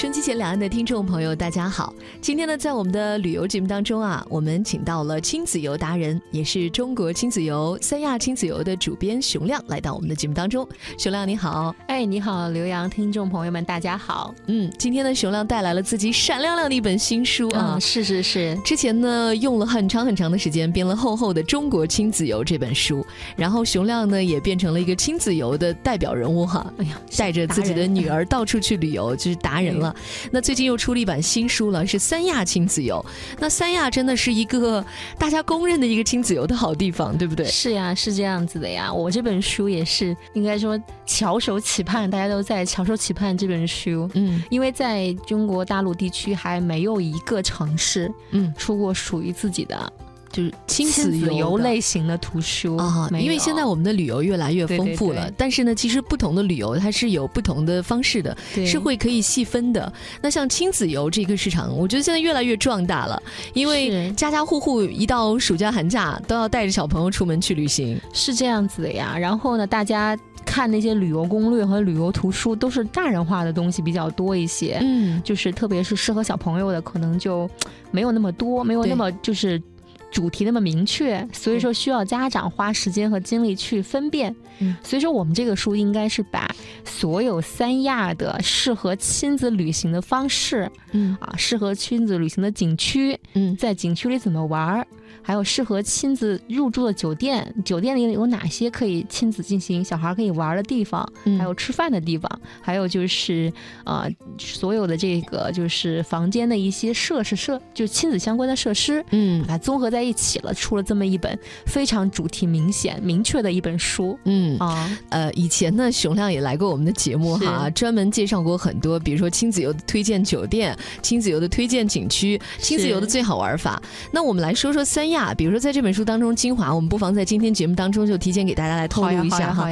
春机前两岸的听众朋友，大家好。今天呢，在我们的旅游节目当中啊，我们请到了亲子游达人，也是中国亲子游、三亚亲子游的主编熊亮来到我们的节目当中。熊亮你好，哎，你好，刘洋，听众朋友们，大家好。嗯，今天呢，熊亮带来了自己闪亮亮的一本新书啊，是是是。之前呢，用了很长很长的时间编了厚厚的《中国亲子游》这本书，然后熊亮呢，也变成了一个亲子游的代表人物哈。哎呀，带着自己的女儿到处去旅游，就是达人了。那最近又出了一版新书了，是三亚亲子游。那三亚真的是一个大家公认的一个亲子游的好地方，对不对？是呀，是这样子的呀。我这本书也是应该说翘首企盼，大家都在翘首企盼这本书。嗯，因为在中国大陆地区还没有一个城市，嗯，出过属于自己的。就是亲子游类型的图书啊，因为现在我们的旅游越来越丰富了，但是呢，其实不同的旅游它是有不同的方式的，是会可以细分的。那像亲子游这个市场，我觉得现在越来越壮大了，因为家家户户一到暑假寒假都要带着小朋友出门去旅行，是这样子的呀。然后呢，大家看那些旅游攻略和旅游图书都是大人化的东西比较多一些，嗯，就是特别是适合小朋友的，可能就没有那么多，没有那么就是。主题那么明确，所以说需要家长花时间和精力去分辨。嗯，所以说我们这个书应该是把所有三亚的适合亲子旅行的方式，嗯啊，适合亲子旅行的景区，嗯，在景区里怎么玩儿。还有适合亲子入住的酒店，酒店里有哪些可以亲子进行、小孩可以玩的地方？还有吃饭的地方，还有就是呃，所有的这个就是房间的一些设施设，就亲子相关的设施，嗯，把它综合在一起了，出了这么一本非常主题明显、明确的一本书。嗯啊，呃，以前呢，熊亮也来过我们的节目哈，专门介绍过很多，比如说亲子游的推荐酒店、亲子游的推荐景区、亲子游的最好玩法。那我们来说说三。亚，比如说在这本书当中精华，我们不妨在今天节目当中就提前给大家来透露一下哈。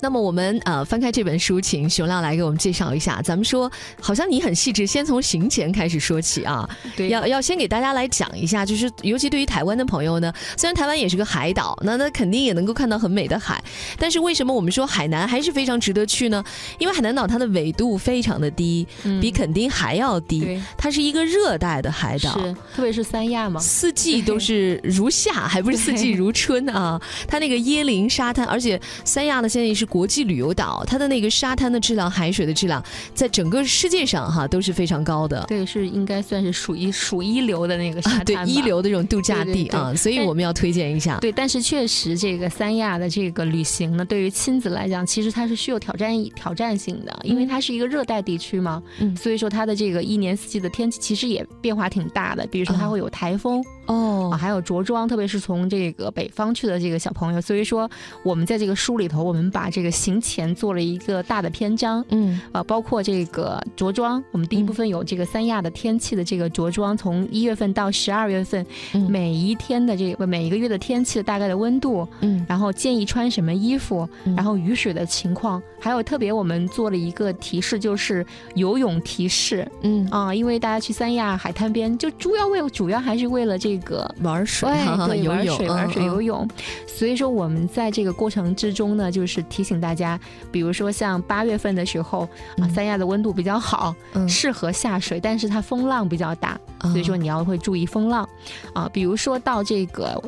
那么我们呃翻开这本书，请熊亮来给我们介绍一下。咱们说，好像你很细致，先从行前开始说起啊。对，要要先给大家来讲一下，就是尤其对于台湾的朋友呢，虽然台湾也是个海岛，那那肯定也能够看到很美的海，但是为什么我们说海南还是非常值得去呢？因为海南岛它的纬度非常的低，比垦丁还要低，它是一个热带的海岛，是特别是三亚嘛，四季都是如夏，还不是四季如春啊。它那个椰林沙滩，而且三亚呢现在也是。国际旅游岛，它的那个沙滩的质量、海水的质量，在整个世界上哈都是非常高的。对，是应该算是属于数一流的那个沙滩，对一流的这种度假地啊，所以我们要推荐一下。对，但是确实这个三亚的这个旅行呢，对于亲子来讲，其实它是需要挑战挑战性的，因为它是一个热带地区嘛，嗯，所以说它的这个一年四季的天气其实也变化挺大的，比如说它会有台风。哦，还有着装，特别是从这个北方去的这个小朋友，所以说我们在这个书里头，我们把这个行前做了一个大的篇章，嗯，啊，包括这个着装，我们第一部分有这个三亚的天气的这个着装，从一月份到十二月份，每一天的这个每一个月的天气的大概的温度，嗯，然后建议穿什么衣服，然后雨水的情况，还有特别我们做了一个提示，就是游泳提示，嗯。啊，因为大家去三亚海滩边，就主要为主要还是为了这。这个玩水，对，玩水，玩水游泳。所以说，我们在这个过程之中呢，就是提醒大家，比如说像八月份的时候啊，三亚的温度比较好，适合下水，但是它风浪比较大，所以说你要会注意风浪啊。比如说到这个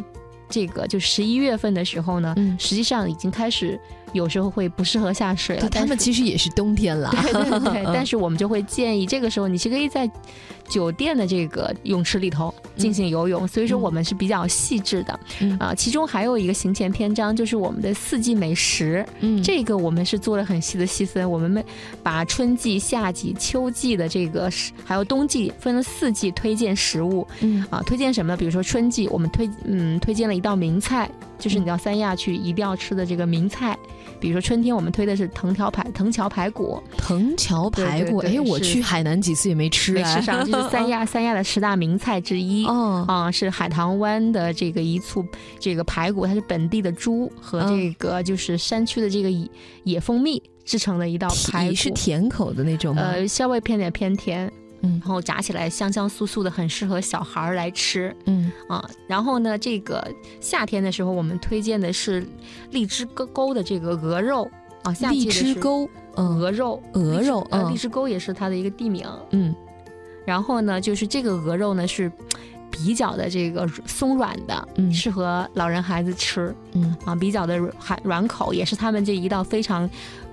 这个就十一月份的时候呢，实际上已经开始。有时候会不适合下水了，他们其实也是冬天了，对对对。但是我们就会建议，这个时候你是可以在酒店的这个泳池里头进行游泳。所以说我们是比较细致的啊。其中还有一个行前篇章，就是我们的四季美食。嗯，这个我们是做了很细的细分，我们把春季、夏季、秋季的这个还有冬季分了四季推荐食物。嗯啊，推荐什么呢？比如说春季，我们推嗯推荐了一道名菜，就是你到三亚去一定要吃的这个名菜。比如说春天，我们推的是藤条排藤桥排骨。藤桥排骨，哎，我去海南几次也没吃，没吃上，就 是三亚三亚的十大名菜之一。哦，啊，是海棠湾的这个一簇这个排骨，它是本地的猪和这个就是山区的这个野野蜂蜜制成的一道排骨，是甜口的那种吗？呃，稍微偏点偏甜。嗯，然后炸起来香香酥酥的，很适合小孩儿来吃。嗯啊，然后呢，这个夏天的时候，我们推荐的是荔枝沟沟的这个鹅肉啊。荔枝沟，鹅肉，鹅肉，呃，荔枝沟也是它的一个地名。嗯，然后呢，就是这个鹅肉呢是比较的这个松软的，适合老人孩子吃。嗯啊，比较的软软口，也是他们这一道非常。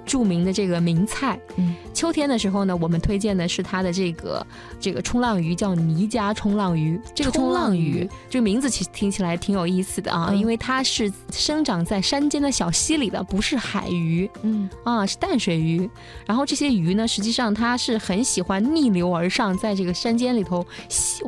著名的这个名菜，嗯，秋天的时候呢，我们推荐的是它的这个这个冲浪鱼，叫尼家冲浪鱼。这个冲浪鱼这个名字其实听起来挺有意思的啊，因为它是生长在山间的小溪里的，不是海鱼，嗯啊是淡水鱼。然后这些鱼呢，实际上它是很喜欢逆流而上，在这个山间里头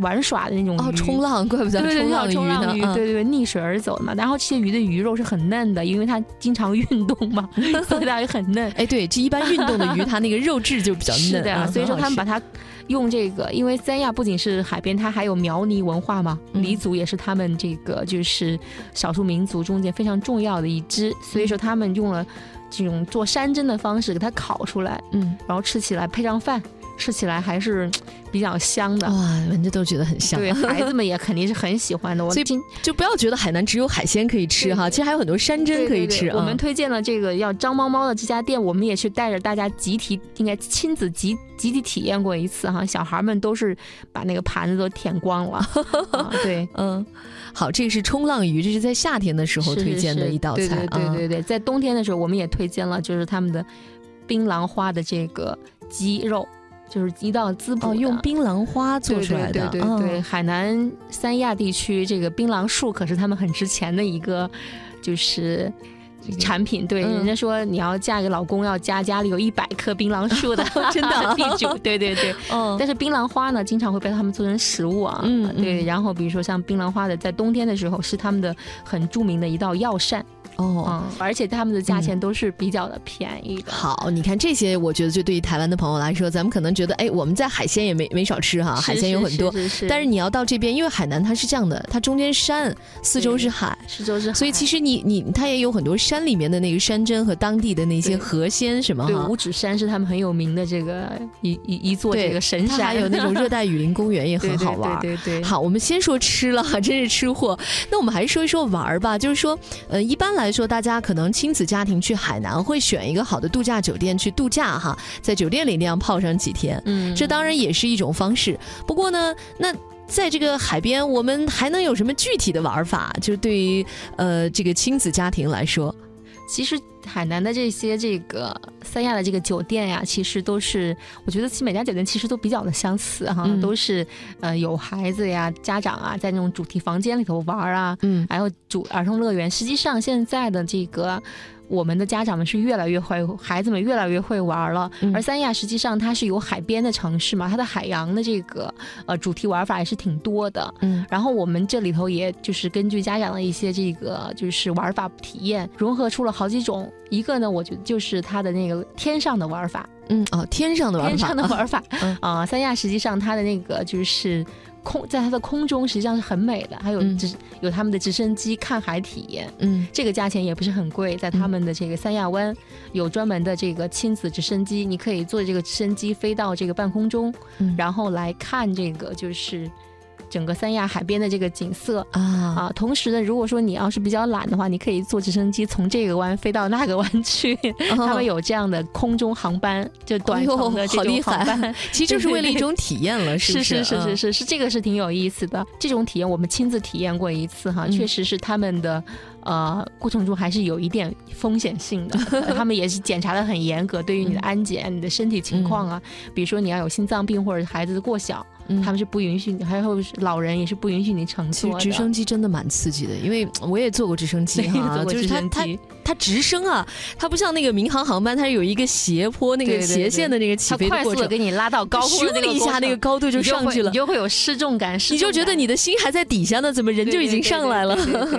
玩耍的那种。哦，冲浪，怪不得冲浪鱼呢。对对对，逆水而走嘛。然后这些鱼的鱼肉是很嫩的，因为它经常运动嘛，所以它也很嫩。哎，对，这一般运动的鱼，它那个肉质就比较嫩。是的，所以说他们把它用这个，因为三亚不仅是海边，它还有苗泥文化嘛，黎族也是他们这个就是少数民族中间非常重要的一支，所以说他们用了这种做山珍的方式给它烤出来，嗯，然后吃起来配上饭。吃起来还是比较香的哇，闻着都觉得很香。对孩子们也肯定是很喜欢的。我最近就不要觉得海南只有海鲜可以吃哈，其实还有很多山珍可以吃。我们推荐了这个要张猫猫的这家店，我们也去带着大家集体，应该亲子集集体体验过一次哈。小孩们都是把那个盘子都舔光了。对，嗯，好，这个是冲浪鱼，这是在夏天的时候推荐的一道菜。对对对对，在冬天的时候我们也推荐了，就是他们的槟榔花的这个鸡肉。就是一道滋补用槟榔花做出来的。对对对对，海南三亚地区这个槟榔树可是他们很值钱的一个，就是产品。对，人家说你要嫁给老公，要家家里有一百棵槟榔树的，真的地主。对对对，嗯。但是槟榔花呢，经常会被他们做成食物啊。嗯，对。然后比如说像槟榔花的，在冬天的时候是他们的很著名的一道药膳。哦，而且他们的价钱都是比较的便宜的。好，你看这些，我觉得就对于台湾的朋友来说，咱们可能觉得，哎，我们在海鲜也没没少吃哈，海鲜有很多。是是是。但是你要到这边，因为海南它是这样的，它中间山，四周是海，四周是海，所以其实你你它也有很多山里面的那个山珍和当地的那些河鲜什么。对，五指山是他们很有名的这个一一一座这个神山，还有那种热带雨林公园也很好玩。对对对。好，我们先说吃了，真是吃货。那我们还是说一说玩吧，就是说，呃，一般来说大家可能。亲子家庭去海南会选一个好的度假酒店去度假哈，在酒店里那样泡上几天，嗯，这当然也是一种方式。不过呢，那在这个海边，我们还能有什么具体的玩法？就对于呃这个亲子家庭来说。其实海南的这些这个三亚的这个酒店呀，其实都是我觉得其实每家酒店其实都比较的相似哈，都是呃有孩子呀家长啊在那种主题房间里头玩啊，嗯，还有主儿童乐园。实际上现在的这个。我们的家长们是越来越会，孩子们越来越会玩了。而三亚实际上它是有海边的城市嘛，它的海洋的这个呃主题玩法也是挺多的。嗯，然后我们这里头也就是根据家长的一些这个就是玩法体验，融合出了好几种。一个呢，我觉得就是它的那个天上的玩法。嗯，哦，天上的玩法，天上的玩法。啊，三亚实际上它的那个就是。空在它的空中实际上是很美的，还有直有他们的直升机看海体验，嗯，这个价钱也不是很贵，在他们的这个三亚湾有专门的这个亲子直升机，你可以坐这个直升机飞到这个半空中，然后来看这个就是。整个三亚海边的这个景色啊啊！同时呢，如果说你要是比较懒的话，你可以坐直升机从这个湾飞到那个湾去。他们有这样的空中航班，就短程的这种航班，其实就是为了一种体验了，是是是是是是，这个是挺有意思的。这种体验我们亲自体验过一次哈，确实是他们的呃过程中还是有一点风险性的，他们也是检查的很严格，对于你的安检、你的身体情况啊，比如说你要有心脏病或者孩子的过小。他们是不允许你，还有老人也是不允许你乘坐。其实直升机真的蛮刺激的，因为 我也坐过直升机哈，就是它它它直升啊，它不像那个民航航班，它有一个斜坡那个斜线的那个起飞过程，快速给你拉到高空，咻一下那个高度就上去了，你就会有失重感，你就觉得你的心还在底下呢，怎么人就已经上来了？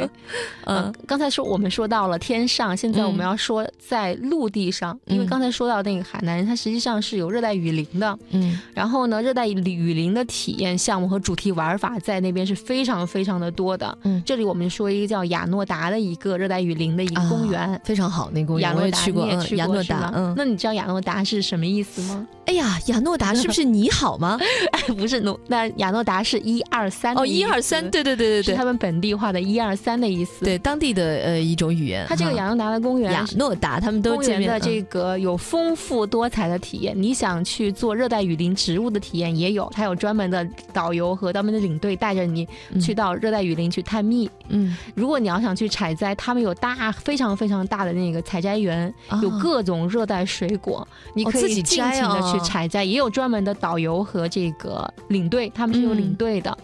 嗯，刚才说我们说到了天上，现在我们要说在陆地上，因为刚才说到那个海南，它实际上是有热带雨林的，嗯，然后呢，热带雨林。的体验项目和主题玩法在那边是非常非常的多的。嗯，这里我们说一个叫雅诺达的一个热带雨林的一个公园，非常好，那公园我也去过。雅诺达，嗯，那你知道雅诺达是什么意思吗？哎呀，雅诺达是不是你好吗？哎不是，诺那雅诺达是一二三哦，一二三，对对对对对，是他们本地化的一二三的意思，对当地的呃一种语言。它这个雅诺达的公园，雅诺达他们都公园的这个有丰富多彩的体验。你想去做热带雨林植物的体验也有，它有专门的导游和专门的领队带着你去到热带雨林去探秘。嗯，如果你要想去采摘，他们有大非常非常大的那个采摘园，有各种热带水果，你可以尽情的去采摘，也有专门的导游和这个领队，他们是有领队的。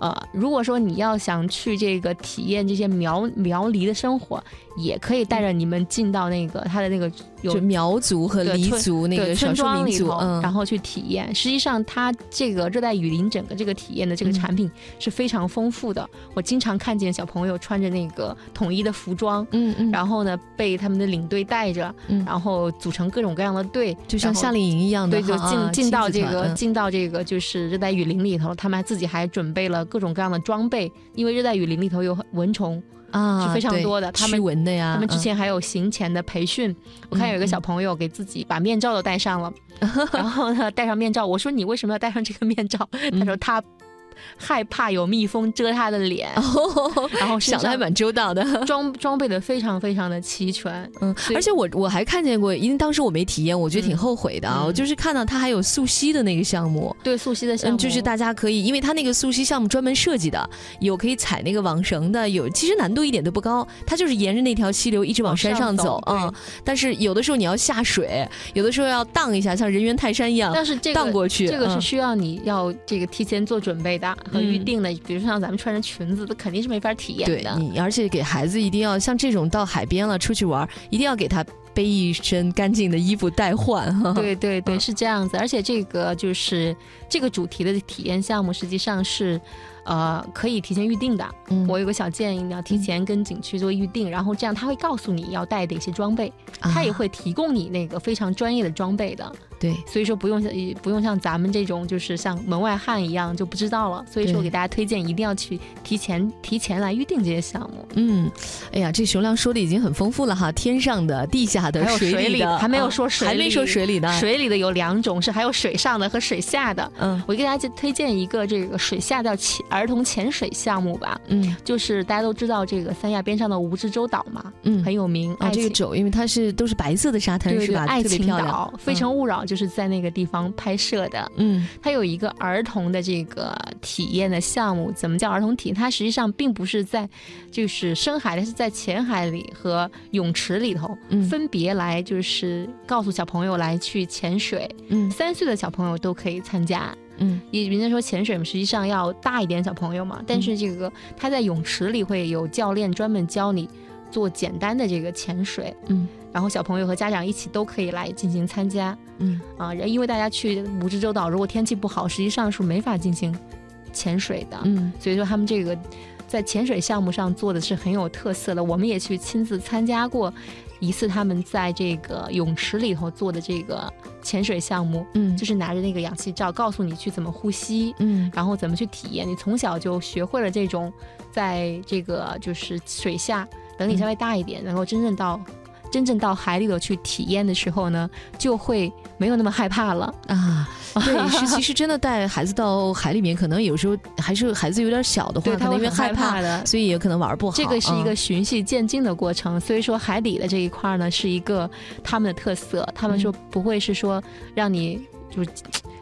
呃，如果说你要想去这个体验这些苗苗梨的生活。也可以带着你们进到那个他的那个有苗族和黎族那个村庄里头，然后去体验。实际上，它这个热带雨林整个这个体验的这个产品是非常丰富的。我经常看见小朋友穿着那个统一的服装，嗯嗯，然后呢被他们的领队带着，然后组成各种各样的队，就像夏令营一样的，对，就进进到这个进到这个就是热带雨林里头，他们自己还准备了各种各样的装备，因为热带雨林里头有蚊虫。啊，是非常多的。他们文的呀，他们之前还有行前的培训。我看有一个小朋友给自己把面罩都戴上了，然后呢，戴上面罩。我说你为什么要戴上这个面罩？他说他。害怕有蜜蜂蛰他的脸，然后想的还蛮周到的，装装备的非常非常的齐全。嗯，而且我我还看见过，因为当时我没体验，我觉得挺后悔的啊。我就是看到他还有溯溪的那个项目，对溯溪的项目，就是大家可以，因为他那个溯溪项目专门设计的，有可以踩那个网绳的，有其实难度一点都不高，他就是沿着那条溪流一直往山上走啊。但是有的时候你要下水，有的时候要荡一下，像人猿泰山一样，但是这个荡过去，这个是需要你要这个提前做准备的。和预定的，比如说像咱们穿着裙子，那肯定是没法体验的。对，你而且给孩子一定要像这种到海边了出去玩，一定要给他背一身干净的衣服代换。对对对，是这样子。而且这个就是这个主题的体验项目，实际上是。呃，可以提前预定的。嗯，我有个小建议，你要提前跟景区做预定，然后这样他会告诉你要带哪些装备，他也会提供你那个非常专业的装备的。对，所以说不用像不用像咱们这种就是像门外汉一样就不知道了。所以说我给大家推荐一定要去提前提前来预定这些项目。嗯，哎呀，这熊亮说的已经很丰富了哈，天上的、地下的、水里的，还没有说水，还没说水里的。水里的有两种，是还有水上的和水下的。嗯，我给大家推荐一个这个水下叫潜儿童潜水项目吧。嗯，就是大家都知道这个三亚边上的蜈支洲岛嘛，嗯，很有名啊。这个洲，因为它是都是白色的沙滩，是吧？爱情岛，非诚勿扰。就是在那个地方拍摄的，嗯，它有一个儿童的这个体验的项目。怎么叫儿童体验？它实际上并不是在，就是深海它，是在浅海里和泳池里头，分别来就是告诉小朋友来去潜水。嗯，三岁的小朋友都可以参加。嗯，也人家说潜水实际上要大一点小朋友嘛，但是这个他在泳池里会有教练专门教你做简单的这个潜水。嗯。然后小朋友和家长一起都可以来进行参加，嗯啊，因为大家去蜈支洲岛，如果天气不好，实际上是没法进行潜水的，嗯，所以说他们这个在潜水项目上做的是很有特色的。我们也去亲自参加过一次，他们在这个泳池里头做的这个潜水项目，嗯，就是拿着那个氧气罩，告诉你去怎么呼吸，嗯，然后怎么去体验。你从小就学会了这种，在这个就是水下，等你稍微大一点，能够真正到。真正到海里头去体验的时候呢，就会没有那么害怕了啊。对，是其实真的带孩子到海里面，可能有时候还是孩子有点小的话，他因为害怕的，所以也可能玩不好。这个是一个循序渐进的过程，所以说海底的这一块呢，是一个他们的特色。他们说不会是说让你就。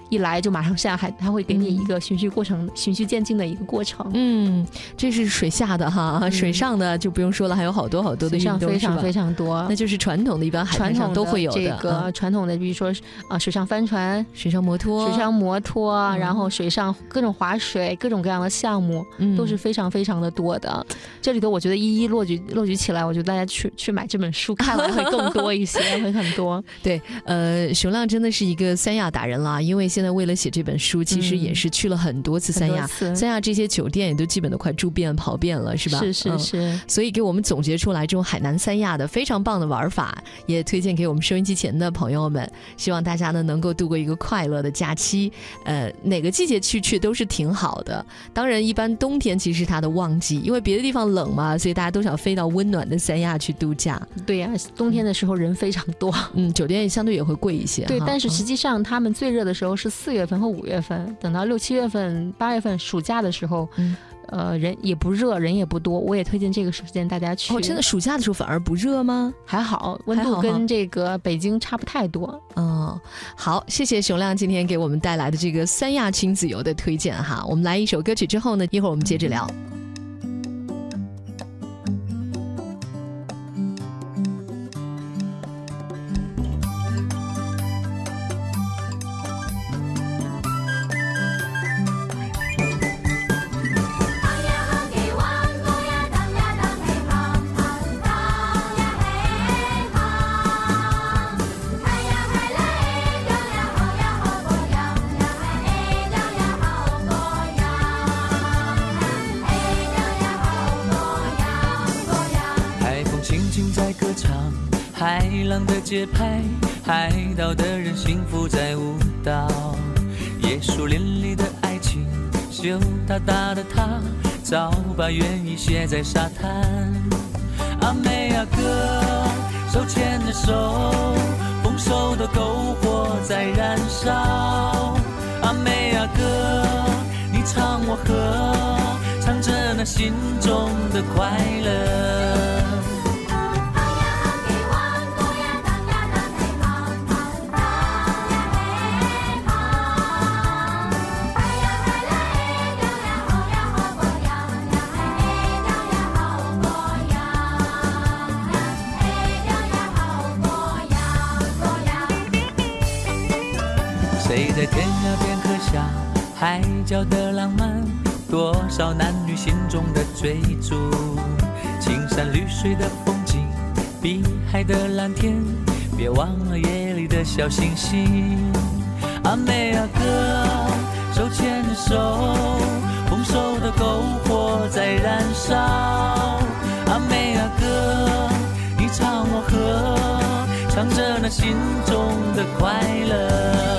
一来就马上下海，他会给你一个循序过程、循序渐进的一个过程。嗯，这是水下的哈，水上的就不用说了，还有好多好多的运动非常非常多。那就是传统的，一般海滩上都会有的。这个传统的，比如说啊，水上帆船、水上摩托、水上摩托，然后水上各种划水，各种各样的项目都是非常非常的多的。这里头我觉得一一落举落举起来，我觉得大家去去买这本书看了会更多一些，会很多。对，呃，熊亮真的是一个三亚达人了，因为。现在为了写这本书，其实也是去了很多次三亚，三亚这些酒店也都基本都快住遍跑遍了，是吧？是是是。所以给我们总结出来这种海南三亚的非常棒的玩法，也推荐给我们收音机前的朋友们。希望大家呢能够度过一个快乐的假期。呃，哪个季节去去都是挺好的。当然，一般冬天其实是它的旺季，因为别的地方冷嘛，所以大家都想飞到温暖的三亚去度假。对呀，冬天的时候人非常多，嗯，酒店相对也会贵一些。对，但是实际上他们最热的时候是四月份和五月份，等到六七月份、八月份暑假的时候，呃，人也不热，人也不多。我也推荐这个时间大家去。哦，真的，暑假的时候反而不热吗？还好，温度跟这个北京差不太多。嗯，好，谢谢熊亮今天给我们带来的这个三亚亲子游的推荐哈。我们来一首歌曲之后呢，一会儿我们接着聊。的节拍，海岛的人幸福在舞蹈，椰树林里的爱情，羞答答的他，早把愿意写在沙滩。阿妹阿哥，手牵着手，丰收的篝火在燃烧。阿妹阿哥，你唱我和，唱着那心中的快乐。在天涯边刻下海角的浪漫，多少男女心中的追逐。青山绿水的风景，碧海的蓝天，别忘了夜里的小星星。阿妹阿哥，手牵着手，丰收的篝火在燃烧。阿妹阿哥，你唱我和，唱着那心中的快乐。